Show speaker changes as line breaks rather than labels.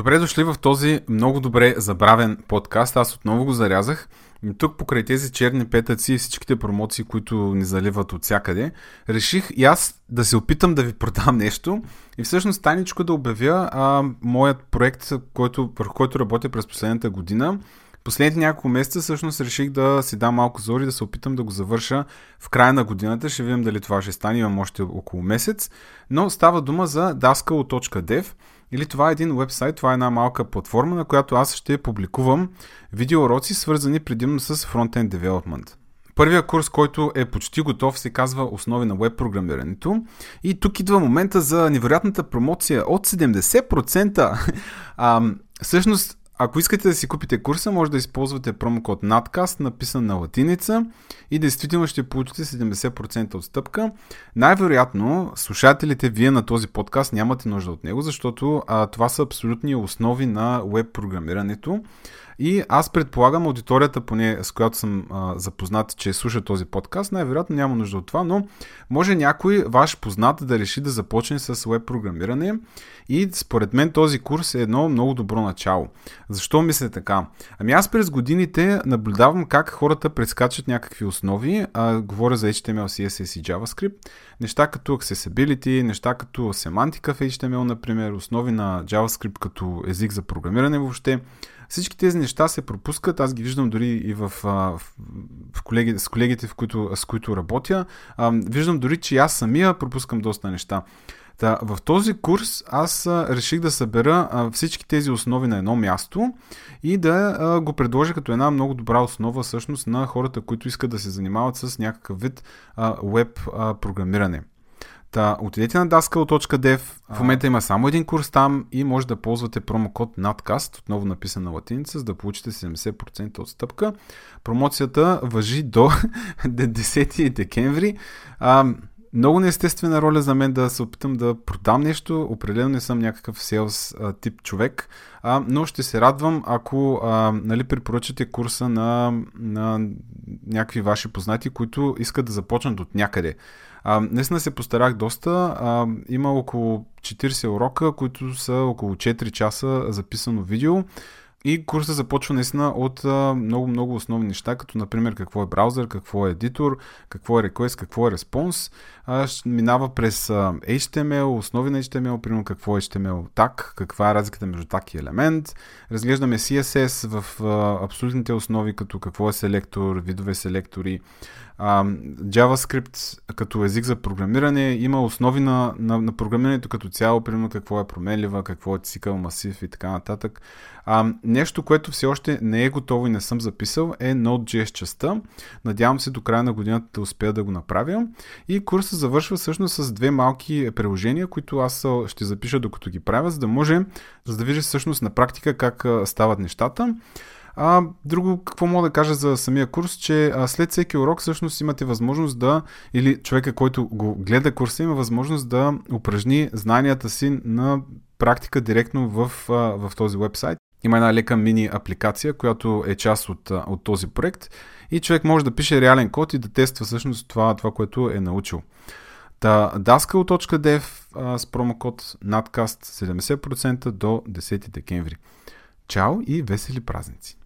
Добре дошли в този много добре забравен подкаст. Аз отново го зарязах. Тук покрай тези черни петъци и всичките промоции, които ни заливат от всякъде, реших и аз да се опитам да ви продам нещо и всъщност тайничко да обявя а, моят проект, който, върху който работя през последната година. Последните няколко месеца всъщност реших да си дам малко зори, да се опитам да го завърша в края на годината. Ще видим дали това ще стане, имам още около месец. Но става дума за daskalo.dev или това е един вебсайт, това е една малка платформа, на която аз ще публикувам видеоуроци, свързани предимно с Frontend Development. Първия курс, който е почти готов, се казва Основи на веб програмирането. И тук идва момента за невероятната промоция от 70%. а, всъщност, ако искате да си купите курса, може да използвате промокод NADCAST, написан на латиница и действително ще получите 70% отстъпка. Най-вероятно, слушателите вие на този подкаст нямате нужда от него, защото а, това са абсолютни основи на веб програмирането. И аз предполагам аудиторията, поне с която съм а, запознат, че слуша този подкаст, най-вероятно няма нужда от това, но може някой ваш познат да реши да започне с веб програмиране и според мен този курс е едно много добро начало. Защо мисля така? Ами аз през годините наблюдавам как хората прескачат някакви основи, а, говоря за HTML, CSS и JavaScript, неща като accessibility, неща като семантика в HTML, например, основи на JavaScript като език за програмиране въобще, всички тези неща се пропускат. Аз ги виждам дори и в, в, в колеги, с колегите, в които, с които работя. А, виждам дори, че аз самия пропускам доста неща. Та, в този курс аз а, реших да събера а, всички тези основи на едно място и да а, го предложа като една много добра основа всъщност на хората, които искат да се занимават с някакъв вид веб програмиране. Та, отидете на daskal.dev, в момента има само един курс там и може да ползвате промокод NADCAST, отново написан на латиница, за да получите 70% отстъпка. Промоцията въжи до 10 декември. А, много неестествена роля за мен да се опитам да продам нещо. Определено не съм някакъв селс тип човек, а, но ще се радвам, ако а, нали, препоръчате курса на, на някакви ваши познати, които искат да започнат от някъде. А, наистина се постарах доста. А, има около 40 урока, които са около 4 часа записано видео. И курсът започва наистина от много-много основни неща, като например какво е браузър, какво е едитор, какво е request, какво е response. Минава през HTML, основи на HTML, примерно какво е HTML tag, каква е разликата между tag и елемент. Разглеждаме CSS в абсолютните основи, като какво е селектор, видове селектори. JavaScript като език за програмиране има основи на, на, на програмирането като цяло, примерно какво е променлива, какво е цикъл, масив и така нататък. Нещо, което все още не е готово и не съм записал е Node.js частта. Надявам се до края на годината да успея да го направя. И курсът завършва всъщност с две малки приложения, които аз ще запиша докато ги правя, за да може, за да видиш всъщност на практика как стават нещата. А, друго, какво мога да кажа за самия курс, че а, след всеки урок всъщност имате възможност да, или човека, който го гледа курса, има възможност да упражни знанията си на практика директно в, а, в този вебсайт. Има една лека мини апликация, която е част от, от този проект и човек може да пише реален код и да тества всъщност това, това което е научил. Та, daskal.dev с промокод NADCAST 70% до 10 декември. Чао и весели празници!